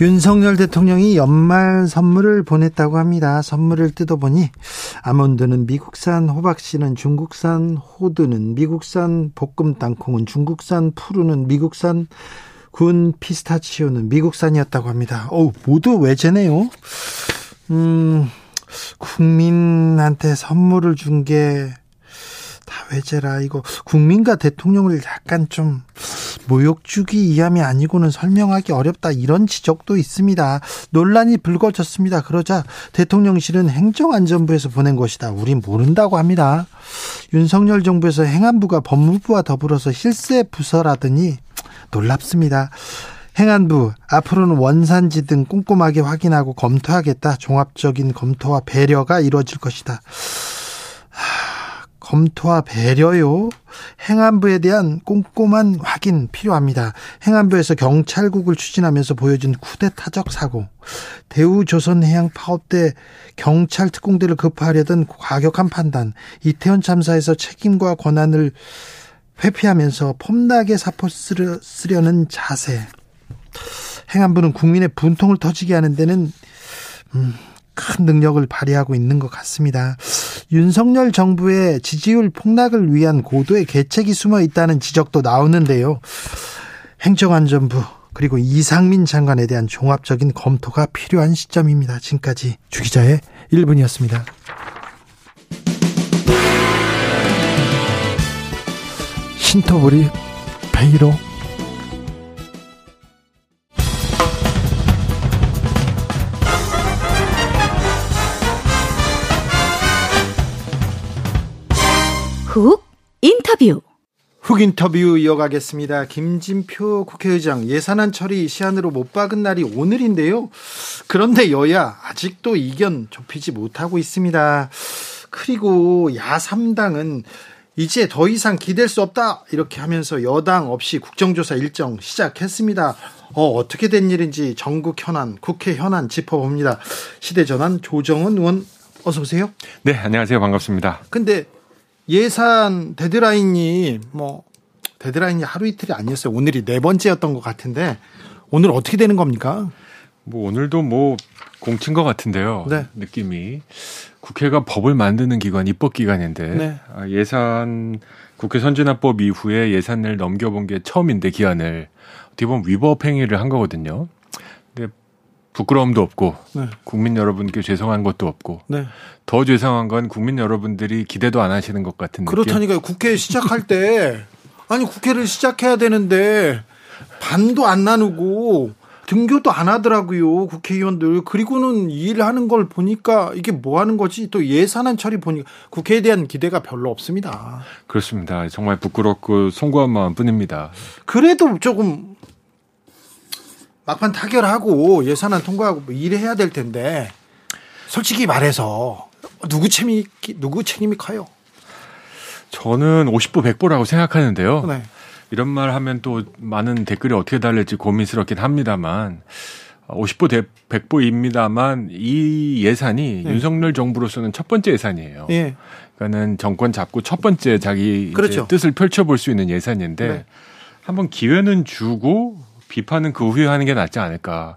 윤석열 대통령이 연말 선물을 보냈다고 합니다. 선물을 뜯어보니 아몬드는 미국산, 호박씨는 중국산, 호두는 미국산, 볶음 땅콩은 중국산, 푸르는 미국산, 군 피스타치오는 미국산이었다고 합니다. 어우, 모두 외제네요. 음, 국민한테 선물을 준 게 다 외제라 이거 국민과 대통령을 약간 좀 모욕 주기 이함이 아니고는 설명하기 어렵다 이런 지적도 있습니다. 논란이 불거졌습니다. 그러자 대통령실은 행정안전부에서 보낸 것이다. 우린 모른다고 합니다. 윤석열 정부에서 행안부가 법무부와 더불어서 실세 부서라더니 놀랍습니다. 행안부 앞으로는 원산지 등 꼼꼼하게 확인하고 검토하겠다. 종합적인 검토와 배려가 이루어질 것이다. 검토와 배려요. 행안부에 대한 꼼꼼한 확인 필요합니다. 행안부에서 경찰국을 추진하면서 보여준 쿠데타적 사고, 대우조선해양 파업 때 경찰 특공대를 급파하려던 과격한 판단, 이태원 참사에서 책임과 권한을 회피하면서 폼나게 사포 쓰려는 자세. 행안부는 국민의 분통을 터지게 하는 데는 음, 큰 능력을 발휘하고 있는 것 같습니다. 윤석열 정부의 지지율 폭락을 위한 고도의 계책이 숨어 있다는 지적도 나오는데요. 행정안전부 그리고 이상민 장관에 대한 종합적인 검토가 필요한 시점입니다. 지금까지 주기자의 1분이었습니다. 신토부리 베이로 훅 인터뷰 훅 인터뷰 이어가겠습니다. 김진표 국회의장 예산안 처리 시한으로 못 박은 날이 오늘인데요. 그런데 여야 아직도 이견 좁히지 못하고 있습니다. 그리고 야3당은 이제 더 이상 기댈 수 없다 이렇게 하면서 여당 없이 국정조사 일정 시작했습니다. 어, 어떻게 된 일인지 전국 현안, 국회 현안 짚어봅니다. 시대전환 조정은 의원 어서 오세요. 네, 안녕하세요. 반갑습니다. 근데 예산 데드라인이 뭐 데드라인이 하루 이틀이 아니었어요. 오늘이 네 번째였던 것 같은데 오늘 어떻게 되는 겁니까? 뭐 오늘도 뭐 공친 것 같은데요. 네. 느낌이 국회가 법을 만드는 기관 입법 기관인데 네. 아, 예산 국회 선진화법 이후에 예산을 넘겨본 게 처음인데 기한을 어떻게 보면 위법 행위를 한 거거든요. 부끄러움도 없고 네. 국민 여러분께 죄송한 것도 없고 네. 더 죄송한 건 국민 여러분들이 기대도 안 하시는 것 같은 그렇다니까요. 국회 시작할 때 아니 국회를 시작해야 되는데 반도 안 나누고 등교도 안 하더라고요 국회의원들 그리고는 일을 하는 걸 보니까 이게 뭐 하는 거지 또 예산안 처리 보니까 국회에 대한 기대가 별로 없습니다. 그렇습니다. 정말 부끄럽고 송구한 마음뿐입니다. 그래도 조금 막판 타결하고 예산안 통과하고 뭐 일해야 될 텐데 솔직히 말해서 누구 책임이 누구 책임이 커요? 저는 50보 100보라고 생각하는데요. 네. 이런 말 하면 또 많은 댓글이 어떻게 달릴지 고민스럽긴 합니다만 50보 100보입니다만 이 예산이 네. 윤석열 정부로서는 첫 번째 예산이에요. 네. 그러니까는 정권 잡고 첫 번째 자기 그렇죠. 뜻을 펼쳐볼 수 있는 예산인데 네. 한번 기회는 주고 비판은 그 후에 하는 게 낫지 않을까.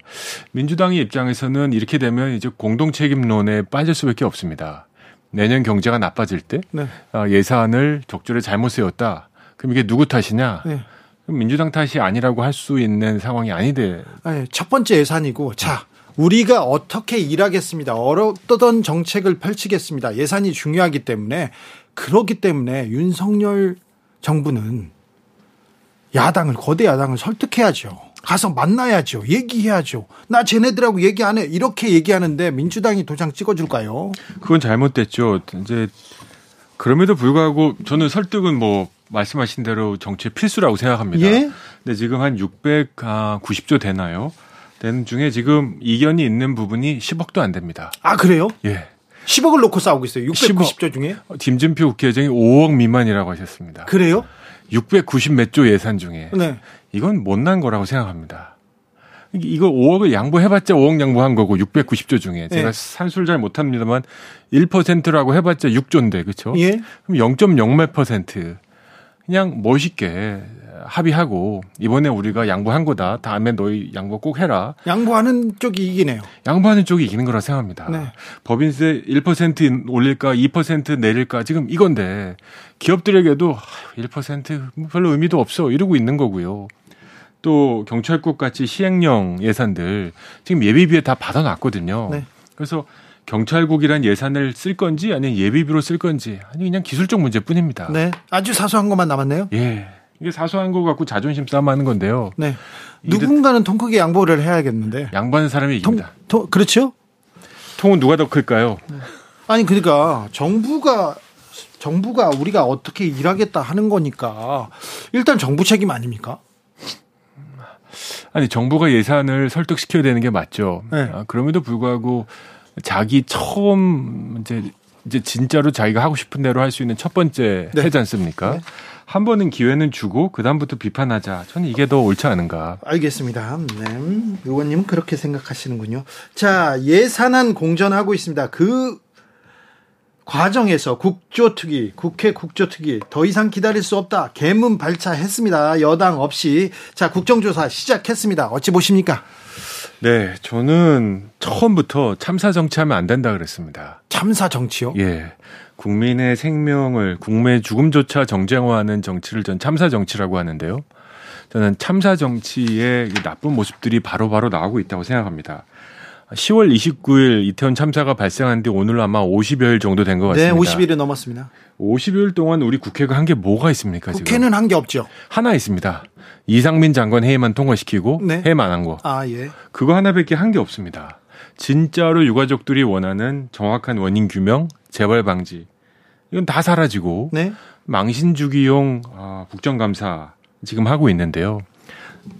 민주당의 입장에서는 이렇게 되면 이제 공동 책임론에 빠질 수밖에 없습니다. 내년 경제가 나빠질 때 네. 아, 예산을 적절히 잘못 세웠다. 그럼 이게 누구 탓이냐? 네. 민주당 탓이 아니라고 할 수 있는 상황이 아니대. 네, 첫 번째 예산이고 자 우리가 어떻게 일하겠습니다. 어떤 정책을 펼치겠습니다. 예산이 중요하기 때문에 그렇기 때문에 윤석열 정부는 야당을 거대 야당을 설득해야죠. 가서 만나야죠. 얘기해야죠. 나 쟤네들하고 얘기 안 해. 이렇게 얘기하는데 민주당이 도장 찍어줄까요? 그건 잘못됐죠. 이제 그럼에도 불구하고 저는 설득은 뭐 말씀하신 대로 정치의 필수라고 생각합니다. 예? 근데 지금 한 690조 되나요? 되는 중에 지금 이견이 있는 부분이 10억도 안 됩니다. 아 그래요? 예. 10억을 놓고 싸우고 있어요. 690조 중에. 김진표 국회의장이 5억 미만이라고 하셨습니다. 그래요? 690 몇 조 예산 중에. 네. 이건 못난 거라고 생각합니다. 이거 5억을 양보해봤자 5억 양보한 거고 690조 중에 제가 네. 산술 잘 못합니다만 1%라고 해봤자 6조인데 그렇죠? 예. 그럼 0.0몇 퍼센트 그냥 멋있게 합의하고 이번에 우리가 양보한 거다. 다음에 너희 양보 꼭 해라. 양보하는 쪽이 이기네요. 양보하는 쪽이 이기는 거라 생각합니다. 네. 법인세 1% 올릴까 2% 내릴까 지금 이건데 기업들에게도 1% 별로 의미도 없어 이러고 있는 거고요. 또 경찰국 같이 시행령 예산들 지금 예비비에 다 받아놨거든요. 네. 그래서 경찰국이란 예산을 쓸 건지 아니면 예비비로 쓸 건지 아니 그냥 기술적 문제뿐입니다. 네. 아주 사소한 것만 남았네요. 예. 이게 사소한 거 갖고 자존심 싸움하는 건데요. 네. 누군가는 통 크게 양보를 해야겠는데. 양보하는 사람이 이깁니다. 통, 통, 그렇죠? 통은 누가 더 클까요? 네. 아니 그러니까 정부가 정부가 우리가 어떻게 일하겠다 하는 거니까 일단 정부 책임 아닙니까? 아니 정부가 예산을 설득시켜야 되는 게 맞죠. 네. 아, 그럼에도 불구하고 자기 처음 이제 이제 진짜로 자기가 하고 싶은 대로 할 수 있는 첫 번째 네. 해지 않습니까? 네. 한 번은 기회는 주고 그다음부터 비판하자. 저는 이게 더 옳지 않은가. 알겠습니다. 네. 의원님은 그렇게 생각하시는군요. 자, 예산안 공전하고 있습니다. 그 과정에서 국조특위, 국회 국조특위 더 이상 기다릴 수 없다. 개문 발차했습니다. 여당 없이. 자, 국정조사 시작했습니다. 어찌 보십니까? 네, 저는 처음부터 참사 정치하면 안 된다 그랬습니다. 참사 정치요? 예. 국민의 생명을 국민의 죽음조차 정쟁화하는 정치를 전 참사 정치라고 하는데요. 저는 참사 정치의 나쁜 모습들이 바로바로 바로 나오고 있다고 생각합니다. 10월 29일 이태원 참사가 발생한 뒤 오늘 아마 50여일 정도 된 것 같습니다. 네, 50일이 넘었습니다. 50일 동안 우리 국회가 한 게 뭐가 있습니까? 국회는 한 게 없죠. 하나 있습니다. 이상민 장관 회의만 통과시키고 네. 해만 한 거. 아 예. 그거 하나밖에 한 게 없습니다. 진짜로 유가족들이 원하는 정확한 원인 규명, 재발 방지 이건 다 사라지고 네? 망신 주기용 아, 국정감사 지금 하고 있는데요.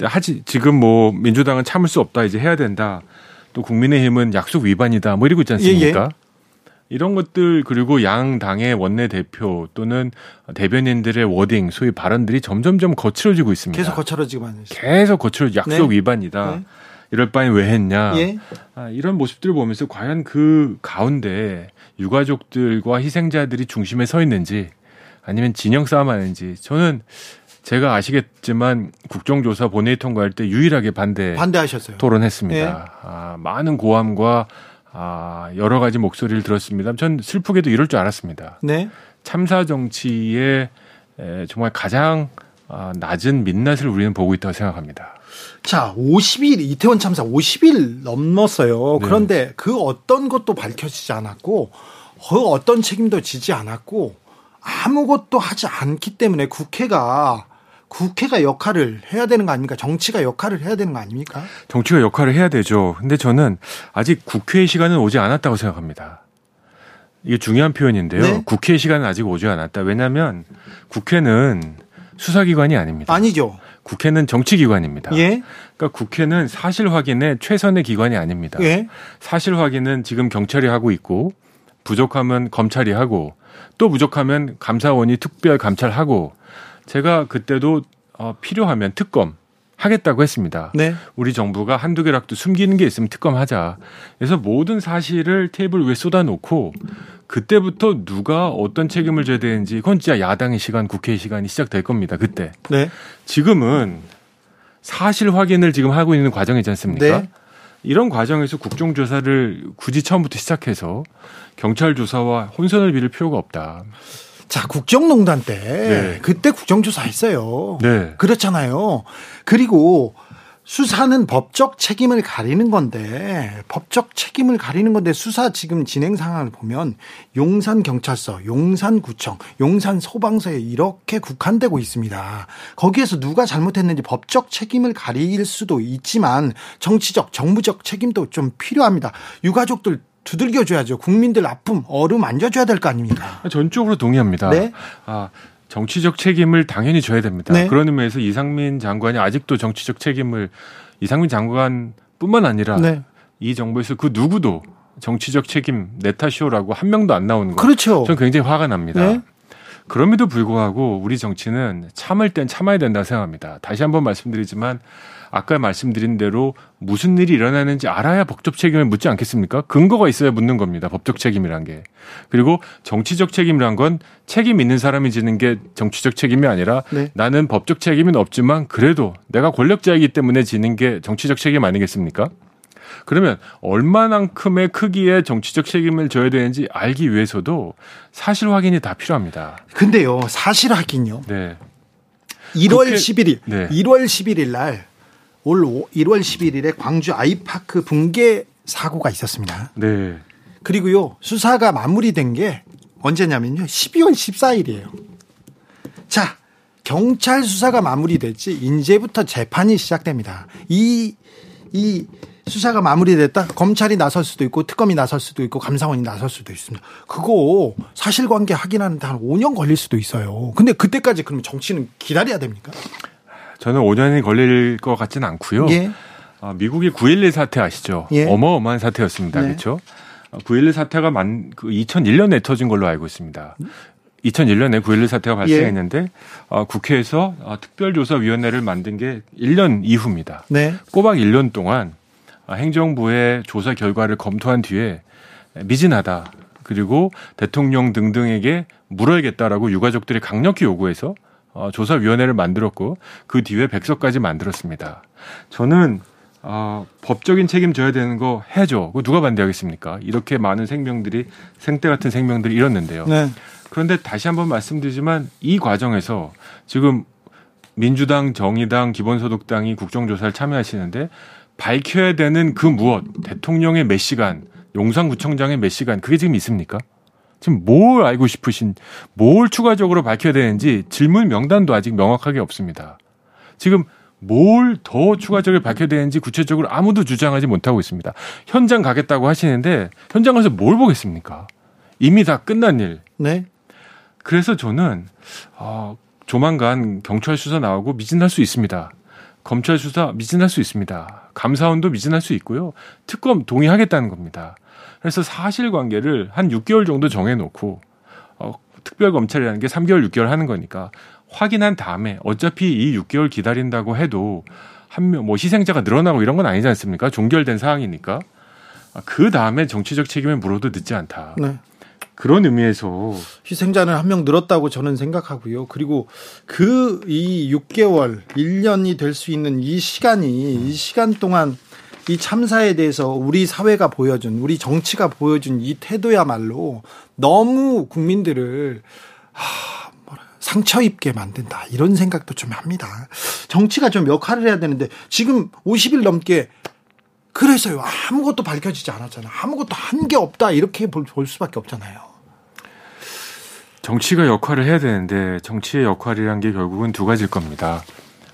하지 지금 뭐 민주당은 참을 수 없다 이제 해야 된다. 또 국민의힘은 약속 위반이다 뭐 이러고 있지 않습니까? 예, 예. 이런 것들 그리고 양 당의 원내 대표 또는 대변인들의 워딩 소위 발언들이 점점점 거칠어지고 있습니다. 계속 거칠어지고 있습니다. 계속 거칠어 약속 네. 위반이다. 네. 이럴 바엔 왜 했냐. 예. 아, 이런 모습들을 보면서 과연 그 가운데 유가족들과 희생자들이 중심에 서 있는지 아니면 진영 싸움 하는지 저는 제가 아시겠지만 국정조사 본회의 통과할 때 유일하게 반대 반대하셨어요. 토론했습니다. 예. 아, 많은 고함과 아, 여러 가지 목소리를 들었습니다. 전 슬프게도 이럴 줄 알았습니다. 네. 참사 정치의 에, 정말 가장 아, 낮은 민낯을 우리는 보고 있다고 생각합니다. 자, 50일 이태원 참사 50일 넘었어요. 네. 그런데 그 어떤 것도 밝혀지지 않았고 그 어떤 책임도 지지 않았고 아무것도 하지 않기 때문에 국회가 국회가 역할을 해야 되는 거 아닙니까? 정치가 역할을 해야 되는 거 아닙니까? 정치가 역할을 해야 되죠. 근데 저는 아직 국회의 시간은 오지 않았다고 생각합니다. 이게 중요한 표현인데요. 네? 국회의 시간은 아직 오지 않았다. 왜냐하면 국회는 수사기관이 아닙니다. 아니죠. 국회는 정치기관입니다. 예? 그러니까 국회는 사실 확인의 최선의 기관이 아닙니다. 예? 사실 확인은 지금 경찰이 하고 있고 부족하면 검찰이 하고 또 부족하면 감사원이 특별 감찰하고 제가 그때도 어, 필요하면 특검 하겠다고 했습니다. 네. 우리 정부가 한두 개라도 숨기는 게 있으면 특검하자. 그래서 모든 사실을 테이블 위에 쏟아놓고 그때부터 누가 어떤 책임을 져야 되는지 그건 진짜 야당의 시간, 국회의 시간이 시작될 겁니다. 그때. 네. 지금은 사실 확인을 지금 하고 있는 과정이지 않습니까? 네. 이런 과정에서 국정조사를 굳이 처음부터 시작해서 경찰 조사와 혼선을 빌릴 필요가 없다. 자, 국정농단 때 네. 그때 국정조사 했어요. 네. 그렇잖아요. 그리고 수사는 법적 책임을 가리는 건데 법적 책임을 가리는 건데 수사 지금 진행 상황을 보면 용산 경찰서, 용산 구청, 용산 소방서에 이렇게 국한되고 있습니다. 거기에서 누가 잘못했는지 법적 책임을 가릴 수도 있지만 정치적, 정부적 책임도 좀 필요합니다. 유가족들 두들겨줘야죠. 국민들 아픔, 얼음 안겨줘야 될 거 아닙니까? 전적으로 동의합니다. 네? 아, 정치적 책임을 당연히 져야 됩니다. 네. 그런 의미에서 이상민 장관이 아직도 정치적 책임을 이상민 장관 뿐만 아니라 네. 이 정부에서 그 누구도 정치적 책임 내 탓이오라고 한 명도 안 나오는 거. 그렇죠. 저는 굉장히 화가 납니다. 네. 그럼에도 불구하고 우리 정치는 참을 땐 참아야 된다 생각합니다. 다시 한번 말씀드리지만 아까 말씀드린 대로 무슨 일이 일어나는지 알아야 법적 책임을 묻지 않겠습니까? 근거가 있어야 묻는 겁니다. 법적 책임이란 게. 그리고 정치적 책임이란 건 책임 있는 사람이 지는 게 정치적 책임이 아니라 네. 나는 법적 책임은 없지만 그래도 내가 권력자이기 때문에 지는 게 정치적 책임 아니겠습니까? 그러면 얼마만큼의 크기의 정치적 책임을 져야 되는지 알기 위해서도 사실 확인이 다 필요합니다. 근데요, 사실 확인요. 네. 1월 국회, 11일, 네. 1월 11일 날, 올 1월 11일에 광주 아이파크 붕괴 사고가 있었습니다. 네. 그리고요, 수사가 마무리된 게 언제냐면요, 12월 14일이에요. 자, 경찰 수사가 마무리됐지, 이제부터 재판이 시작됩니다. 이, 이 수사가 마무리됐다 검찰이 나설 수도 있고 특검이 나설 수도 있고 감사원이 나설 수도 있습니다. 그거 사실관계 확인하는데 한 5년 걸릴 수도 있어요. 근데 그때까지 그러면 정치는 기다려야 됩니까? 저는 5년이 걸릴 것 같지는 않고요. 예. 아, 미국의 9.11 사태 아시죠? 예. 어마어마한 사태였습니다. 네. 그렇죠? 9.11 사태가 만, 그 2001년에 터진 걸로 알고 있습니다. 2001년에 9.11 사태가 발생했는데 예. 어, 국회에서 어, 특별조사위원회를 만든 게 1년 이후입니다. 네. 꼬박 1년 동안 아, 행정부의 조사 결과를 검토한 뒤에 미진하다. 그리고 대통령 등등에게 물어야겠다라고 유가족들이 강력히 요구해서 어, 조사위원회를 만들었고 그 뒤에 백서까지 만들었습니다. 저는 어, 법적인 책임 져야 되는 거 해줘. 그 누가 반대하겠습니까? 이렇게 많은 생명들이 생태 같은 생명들이 잃었는데요. 네. 그런데 다시 한번 말씀드리지만 이 과정에서 지금 민주당, 정의당, 기본소득당이 국정조사를 참여하시는데 밝혀야 되는 그 무엇, 대통령의 몇 시간, 용산구청장의 몇 시간, 그게 지금 있습니까? 지금 뭘 알고 싶으신, 뭘 추가적으로 밝혀야 되는지 질문 명단도 아직 명확하게 없습니다. 지금 뭘 더 추가적으로 밝혀야 되는지 구체적으로 아무도 주장하지 못하고 있습니다. 현장 가겠다고 하시는데 현장 가서 뭘 보겠습니까? 이미 다 끝난 일. 네. 그래서 저는 어, 조만간 경찰 수사 나오고 미진할 수 있습니다. 검찰 수사 미진할 수 있습니다. 감사원도 미진할 수 있고요. 특검 동의하겠다는 겁니다. 그래서 사실관계를 한 6개월 정도 정해놓고 어, 특별검찰이라는 게 3개월, 6개월 하는 거니까 확인한 다음에 어차피 이 6개월 기다린다고 해도 한 명 뭐 희생자가 늘어나고 이런 건 아니지 않습니까? 종결된 상황이니까 그 다음에 정치적 책임을 물어도 늦지 않다. 네. 그런 의미에서 희생자는 한 명 늘었다고 저는 생각하고요. 그리고 그 이 6개월, 1년이 될 수 있는 이 시간이 이 시간 동안 이 참사에 대해서 우리 사회가 보여준 우리 정치가 보여준 이 태도야말로 너무 국민들을 하, 상처 입게 만든다 이런 생각도 좀 합니다. 정치가 좀 역할을 해야 되는데 지금 50일 넘게 그래서요 아무것도 밝혀지지 않았잖아요. 아무것도 한 게 없다 이렇게 볼, 볼 수밖에 없잖아요. 정치가 역할을 해야 되는데 정치의 역할이란 게 결국은 두 가지일 겁니다.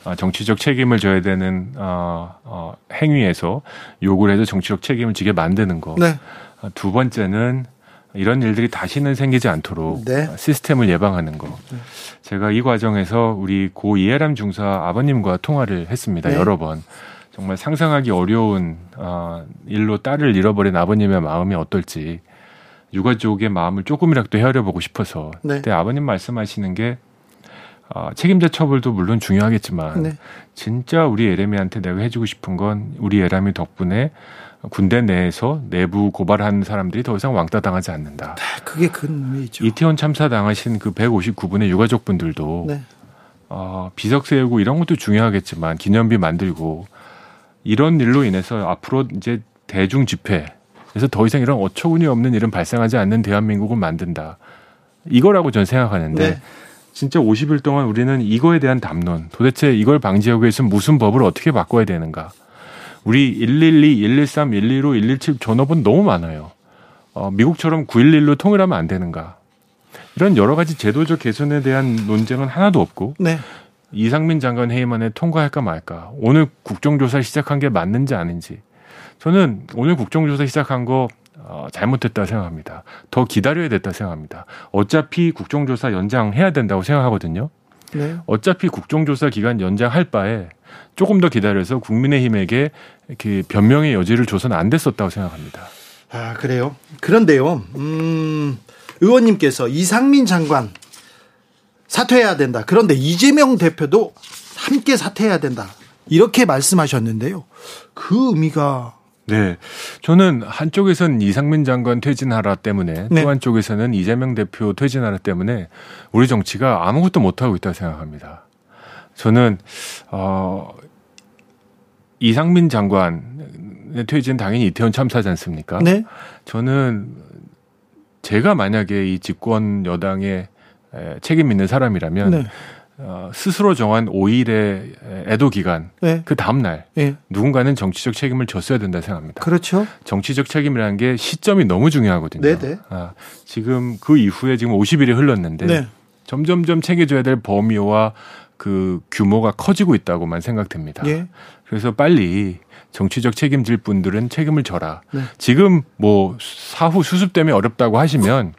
어, 정치적 책임을 져야 되는 어, 어, 행위에서 요구를 해서 정치적 책임을 지게 만드는 거. 네. 어, 두 번째는 이런 일들이 다시는 생기지 않도록 네. 시스템을 예방하는 거. 네. 제가 이 과정에서 우리 고 이해람 중사 아버님과 통화를 했습니다. 네. 여러 번. 정말 상상하기 어려운 어, 일로 딸을 잃어버린 아버님의 마음이 어떨지 유가족의 마음을 조금이라도 헤아려 보고 싶어서 네. 그때 아버님 말씀하시는 게 어, 책임자 처벌도 물론 중요하겠지만 네. 진짜 우리 에레미한테 내가 해주고 싶은 건 우리 에라미 덕분에 군대 내에서 내부 고발한 사람들이 더 이상 왕따 당하지 않는다. 네, 그게 큰 의미죠. 이태원 참사 당하신 그 159분의 유가족분들도 네. 어, 비석 세우고 이런 것도 중요하겠지만 기념비 만들고 이런 일로 인해서 앞으로 이제 대중 집회 그래서 더 이상 이런 어처구니 없는 일은 발생하지 않는 대한민국을 만든다. 이거라고 저는 생각하는데 네. 진짜 50일 동안 우리는 이거에 대한 담론, 도대체 이걸 방지하기 위해서 무슨 법을 어떻게 바꿔야 되는가? 우리 112, 113, 115, 117 전업은 너무 많아요. 어, 미국처럼 911로 통일하면 안 되는가? 이런 여러 가지 제도적 개선에 대한 논쟁은 하나도 없고 네. 이상민 장관 회의만에 통과할까 말까. 오늘 국정조사 시작한 게 맞는지 아닌지. 저는 오늘 국정조사 시작한 거 어, 잘못됐다 생각합니다. 더 기다려야 됐다 생각합니다. 어차피 국정조사 연장해야 된다고 생각하거든요. 네. 어차피 국정조사 기간 연장할 바에 조금 더 기다려서 국민의힘에게 그 변명의 여지를 줘서는 안 됐었다고 생각합니다. 아 그래요? 그런데요, 음, 의원님께서 이상민 장관 사퇴해야 된다. 그런데 이재명 대표도 함께 사퇴해야 된다. 이렇게 말씀하셨는데요. 그 의미가 네. 저는 한쪽에선 이상민 장관 퇴진하라 때문에 네. 또 한쪽에서는 이재명 대표 퇴진하라 때문에 우리 정치가 아무것도 못하고 있다고 생각합니다. 저는, 어, 이상민 장관의 퇴진 당연히 이태원 참사지 않습니까? 네. 저는 제가 만약에 이 집권 여당의 책임 있는 사람이라면 네. 어, 스스로 정한 5일의 애도 기간 네. 그 다음 날 네. 누군가는 정치적 책임을 졌어야 된다 생각합니다. 그렇죠. 정치적 책임이라는 게 시점이 너무 중요하거든요. 네네. 네. 아, 지금 그 이후에 지금 50일이 흘렀는데 네. 점점점 챙겨줘야 될 범위와 그 규모가 커지고 있다고만 생각됩니다. 예. 그래서 빨리 정치적 책임질 분들은 책임을 져라. 네. 지금 뭐 사후 수습 때문에 어렵다고 하시면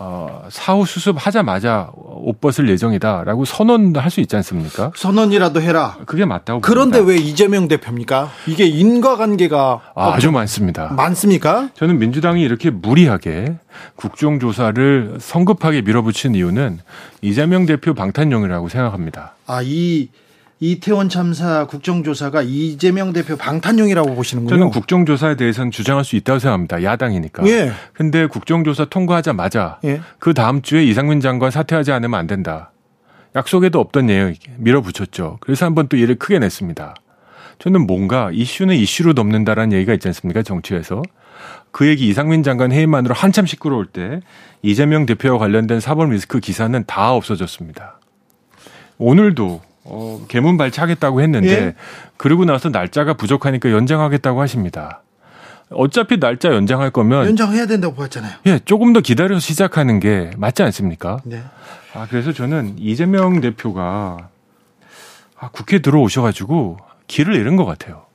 어, 사후 수습하자마자 옷 벗을 예정이다라고 선언할 수 있지 않습니까? 선언이라도 해라. 그게 맞다고. 그런데 봅니다. 왜 이재명 대표입니까? 이게 인과관계가 아, 아주 많습니다. 많습니까? 저는 민주당이 이렇게 무리하게 국정조사를 성급하게 밀어붙인 이유는 이재명 대표 방탄용이라고 생각합니다. 아, 이 이태원 참사 국정조사가 이재명 대표 방탄용이라고 보시는군요. 저는 국정조사에 대해서는 주장할 수 있다고 생각합니다. 야당이니까. 예. 근데 국정조사 통과하자마자 예. 그 다음 주에 이상민 장관 사퇴하지 않으면 안 된다. 약속에도 없던 내용 밀어붙였죠. 그래서 한 번 또 일을 크게 냈습니다. 저는 뭔가 이슈는 이슈로 넘는다라는 얘기가 있지 않습니까? 정치에서. 그 얘기 이상민 장관 회의만으로 한참 시끄러울 때 이재명 대표와 관련된 사법 리스크 기사는 다 없어졌습니다. 오늘도 어, 개문 발차하겠다고 했는데 예? 그러고 나서 날짜가 부족하니까 연장하겠다고 하십니다. 어차피 날짜 연장할 거면 연장해야 된다고 봤잖아요. 예, 조금 더 기다려서 시작하는 게 맞지 않습니까? 네. 아 그래서 저는 이재명 대표가 아, 국회 들어오셔 가지고 길을 잃은 것 같아요.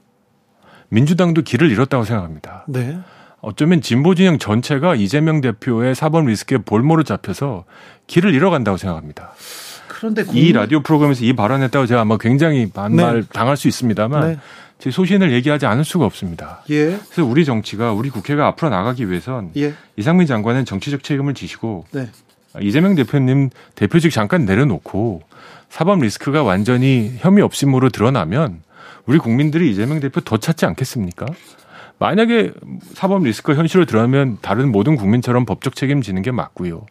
민주당도 길을 잃었다고 생각합니다. 네. 어쩌면 진보 진영 전체가 이재명 대표의 사법 리스크에 볼모로 잡혀서 길을 잃어간다고 생각합니다. 그런데 이 라디오 프로그램에서 이 발언했다고 제가 아마 굉장히 반말 네. 당할 수 있습니다만 네. 제 소신을 얘기하지 않을 수가 없습니다. 예. 그래서 우리 정치가 우리 국회가 앞으로 나가기 위해선 예. 이상민 장관은 정치적 책임을 지시고 네. 이재명 대표님 대표직 잠깐 내려놓고 사법 리스크가 완전히 혐의 없음으로 드러나면 우리 국민들이 이재명 대표 더 찾지 않겠습니까? 만약에 사법 리스크가 현실로 드러나면 다른 모든 국민처럼 법적 책임지는 게 맞고요.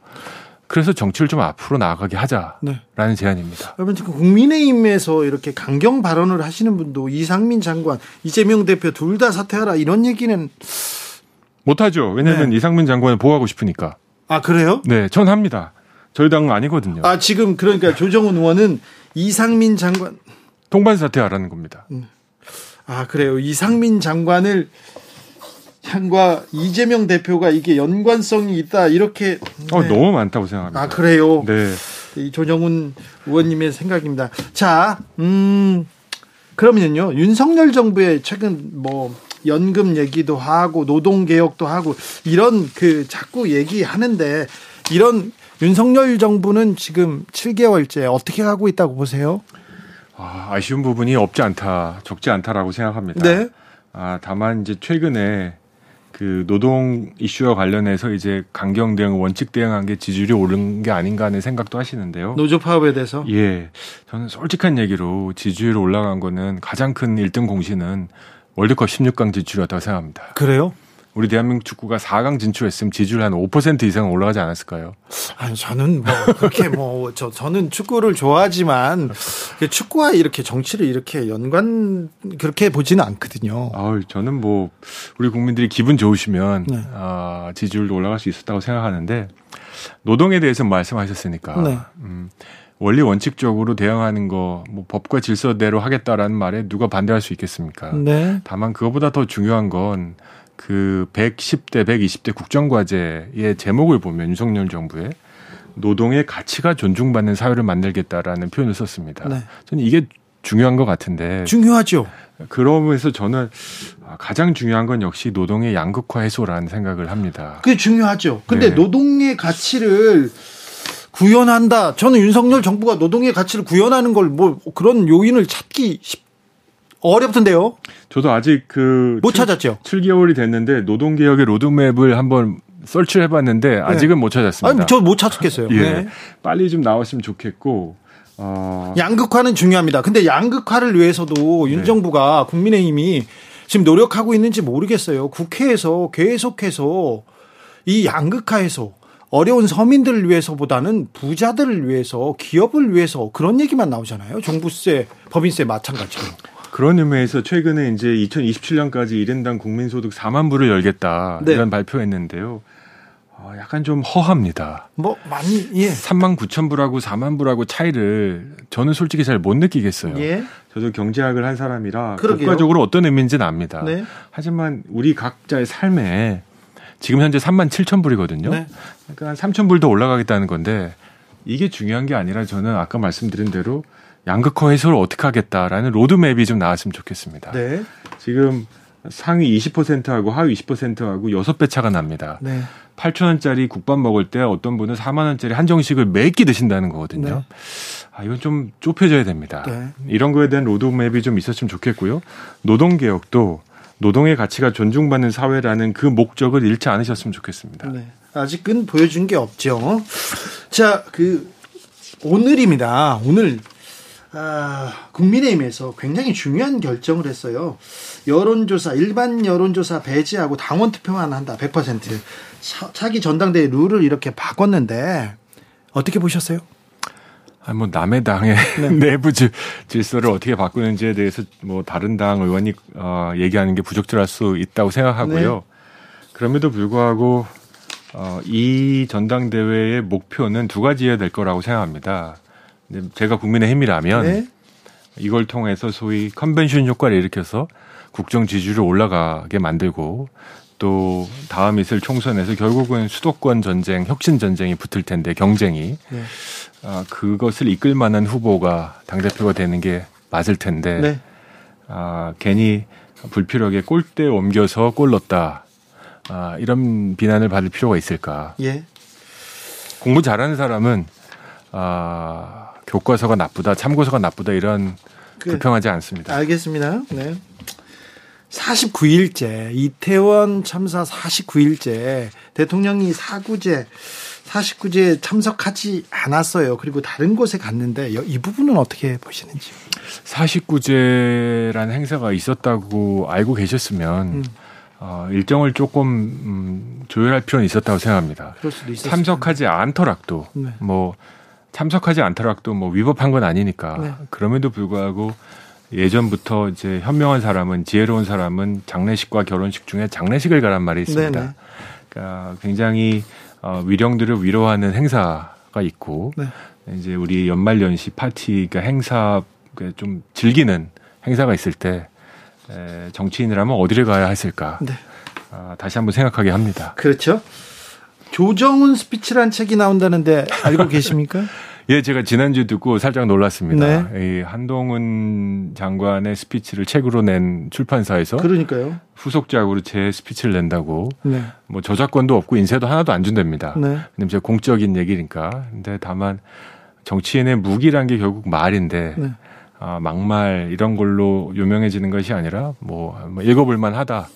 그래서 정치를 좀 앞으로 나아가게 하자라는 네. 제안입니다. 여러분 지금 국민의힘에서 이렇게 강경 발언을 하시는 분도 이상민 장관, 이재명 대표 둘 다 사퇴하라 이런 얘기는 못하죠. 왜냐하면 네. 이상민 장관을 보호하고 싶으니까. 아 그래요? 네, 전 합니다. 저희 당은 아니거든요. 아 지금 그러니까 조정훈 의원은 이상민 장관 동반 사퇴하라는 겁니다. 음. 아 그래요. 이상민 장관을 향과 이재명 대표가 이게 연관성이 있다 이렇게 어, 네. 어, 너무 많다고 생각합니다. 아 그래요. 네. 이 조정훈 의원님의 생각입니다. 자, 음 그러면요 윤석열 정부의 최근 뭐 연금 얘기도 하고 노동 개혁도 하고 이런 그 자꾸 얘기하는데 이런 윤석열 정부는 지금 7개월째 어떻게 하고 있다고 보세요? 아, 아쉬운 부분이 없지 않다, 적지 않다라고 생각합니다. 네. 아, 다만 이제 최근에 그 노동 이슈와 관련해서 이제 강경 대응, 원칙 대응한 게 지지율이 오른 게 아닌가 하는 생각도 하시는데요. 노조 파업에 대해서? 예. 저는 솔직한 얘기로 지지율 올라간 거는 가장 큰 1등 공신은 월드컵 16강 진출이었다고 생각합니다. 그래요? 우리 대한민국 축구가 4강 진출했으면 지지율 한 5% 이상 올라가지 않았을까요? 아니 저는 뭐 그렇게 뭐 저 저는 축구를 좋아하지만 축구와 이렇게 정치를 이렇게 연관 그렇게 보지는 않거든요. 아, 저는 뭐 우리 국민들이 기분 좋으시면 네. 아, 지지율도 올라갈 수 있었다고 생각하는데 노동에 대해서 말씀하셨으니까 네. 음, 원리 원칙적으로 대응하는 거, 뭐 법과 질서대로 하겠다라는 말에 누가 반대할 수 있겠습니까? 네. 다만 그거보다 더 중요한 건 그 110대, 120대 국정과제의 제목을 보면 윤석열 정부의 노동의 가치가 존중받는 사회를 만들겠다라는 표현을 썼습니다. 네. 저는 이게 중요한 것 같은데. 중요하죠. 그러면서 저는 가장 중요한 건 역시 노동의 양극화 해소라는 생각을 합니다. 그게 중요하죠. 근데 네. 노동의 가치를 구현한다. 저는 윤석열 정부가 노동의 가치를 구현하는 걸 뭐 그런 요인을 찾기 쉽, 어렵던데요. 저도 아직 그 못 찾았죠. 7개월이 됐는데 노동 개혁의 로드맵을 한번 설치를 해봤는데 네. 아직은 네. 못 찾았습니다. 아니, 저못 찾겠어요. 예. 네. 빨리 좀 나왔으면 좋겠고. 어... 양극화는 중요합니다. 근데 양극화를 위해서도 윤 네. 정부가 국민의힘이 지금 노력하고 있는지 모르겠어요. 국회에서 계속해서 이 양극화에서 어려운 서민들을 위해서보다는 부자들을 위해서 기업을 위해서 그런 얘기만 나오잖아요. 종부세, 법인세 마찬가지로. 그런 의미에서 최근에 이제 2027년까지 1인당 국민소득 4만 불을 열겠다 네. 이런 발표했는데요. 어, 약간 좀 허합니다. 뭐 많이 예. 3만 9천 불하고 4만 불하고 차이를 저는 솔직히 잘 못 느끼겠어요. 예. 저도 경제학을 한 사람이라 그러게요. 국가적으로 어떤 의미인지는 압니다. 네. 하지만 우리 각자의 삶에 지금 현재 3만 7천 불이거든요. 네. 그러니까 한 3천 불 더 올라가겠다는 건데 이게 중요한 게 아니라 저는 아까 말씀드린 대로 양극화 해소를 어떻게 하겠다라는 로드맵이 좀 나왔으면 좋겠습니다. 네. 지금 상위 20%하고 하위 20%하고 6배 차가 납니다. 네. 8천 원짜리 국밥 먹을 때 어떤 분은 4만 원짜리 한정식을 매끼 드신다는 거거든요. 네. 아, 이건 좀 좁혀져야 됩니다. 네. 이런 거에 대한 로드맵이 좀 있었으면 좋겠고요. 노동 개혁도 노동의 가치가 존중받는 사회라는 그 목적을 잃지 않으셨으면 좋겠습니다. 네. 아직은 보여준 게 없죠. 자, 그 오늘입니다. 오늘 아, 국민의힘에서 굉장히 중요한 결정을 했어요. 여론조사, 일반 여론조사 배제하고 당원 투표만 한다. 100%. 차기 전당대회 룰을 이렇게 바꿨는데 어떻게 보셨어요? 아, 뭐 남의 당의 네. 내부 질, 질서를 어떻게 바꾸는지에 대해서 뭐 다른 당 의원이 어, 얘기하는 게 부적절할 수 있다고 생각하고요. 네. 그럼에도 불구하고 어, 이 전당대회의 목표는 두 가지여야 될 거라고 생각합니다. 제가 국민의힘이라면 네. 이걸 통해서 소위 컨벤션 효과를 일으켜서 국정 지지율을 올라가게 만들고 또 다음 있을 총선에서 결국은 수도권 전쟁, 혁신 전쟁이 붙을 텐데 경쟁이 네. 아, 그것을 이끌 만한 후보가 당 대표가 되는 게 맞을 텐데 네. 아, 괜히 불필요하게 골대 옮겨서 골 넣었다. 아, 이런 비난을 받을 필요가 있을까? 예. 공부 잘하는 사람은 아, 교과서가 나쁘다, 참고서가 나쁘다 이런 그, 불평하지 않습니다. 알겠습니다. 네. 49일째 이태원 참사 49일째 대통령이 사구제 49제 참석하지 않았어요. 그리고 다른 곳에 갔는데 이 부분은 어떻게 보시는지. 49제라는 행사가 있었다고 알고 계셨으면 음. 어, 일정을 조금 음, 조율할 필요는 있었다고 생각합니다. 참석하지 않더라도 네. 뭐 참석하지 않더라도 뭐 위법한 건 아니니까 네. 그럼에도 불구하고 예전부터 이제 현명한 사람은 지혜로운 사람은 장례식과 결혼식 중에 장례식을 가란 말이 있습니다. 네네. 그러니까 굉장히 어, 위령들을 위로하는 행사가 있고 네. 이제 우리 연말 연시 파티 그 행사 좀 즐기는 행사가 있을 때 에, 정치인이라면 어디를 가야 했을까? 네. 아, 다시 한번 생각하게 합니다. 그렇죠. 조정훈 스피치란 책이 나온다는데 알고 계십니까? 예, 제가 지난주 듣고 살짝 놀랐습니다. 네. 이 한동훈 장관의 스피치를 책으로 낸 출판사에서 그러니까요. 후속작으로 제 스피치를 낸다고 네. 뭐 저작권도 없고 인세도 하나도 안 준답니다. 네. 왜냐면 제 공적인 얘기니까. 근데 다만 정치인의 무기란 게 결국 말인데 네. 아, 막말 이런 걸로 유명해지는 것이 아니라 뭐, 뭐 읽어볼 만하다.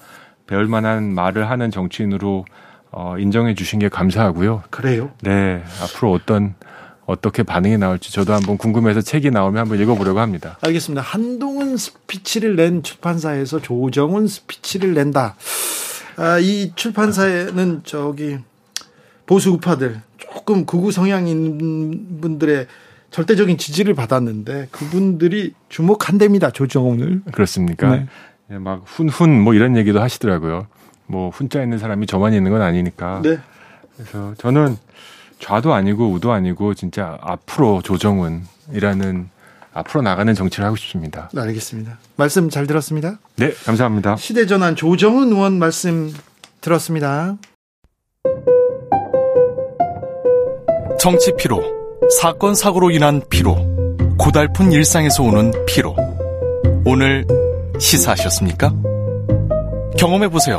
배울 만한 말을 하는 정치인으로 어, 인정해 주신 게 감사하고요. 그래요? 네. 앞으로 어떤 어떻게 반응이 나올지 저도 한번 궁금해서 책이 나오면 한번 읽어보려고 합니다. 알겠습니다. 한동훈 스피치를 낸 출판사에서 조정훈 스피치를 낸다. 아, 이 출판사에는 저기 보수 우파들 조금 극우 성향인 분들의 절대적인 지지를 받았는데 그분들이 주목한답니다. 조정훈을. 그렇습니까? 네. 예, 막 훈훈 뭐 이런 얘기도 하시더라고요. 뭐 훈자 있는 사람이 저만 있는 건 아니니까. 네. 그래서 저는 좌도 아니고 우도 아니고 진짜 앞으로 조정은이라는 앞으로 나가는 정치를 하고 싶습니다. 네, 알겠습니다. 말씀 잘 들었습니다. 네, 감사합니다. 시대전환 조정은 의원 말씀 들었습니다. 정치 피로, 사건 사고로 인한 피로, 고달픈 일상에서 오는 피로. 오늘 시사하셨습니까? 경험해 보세요.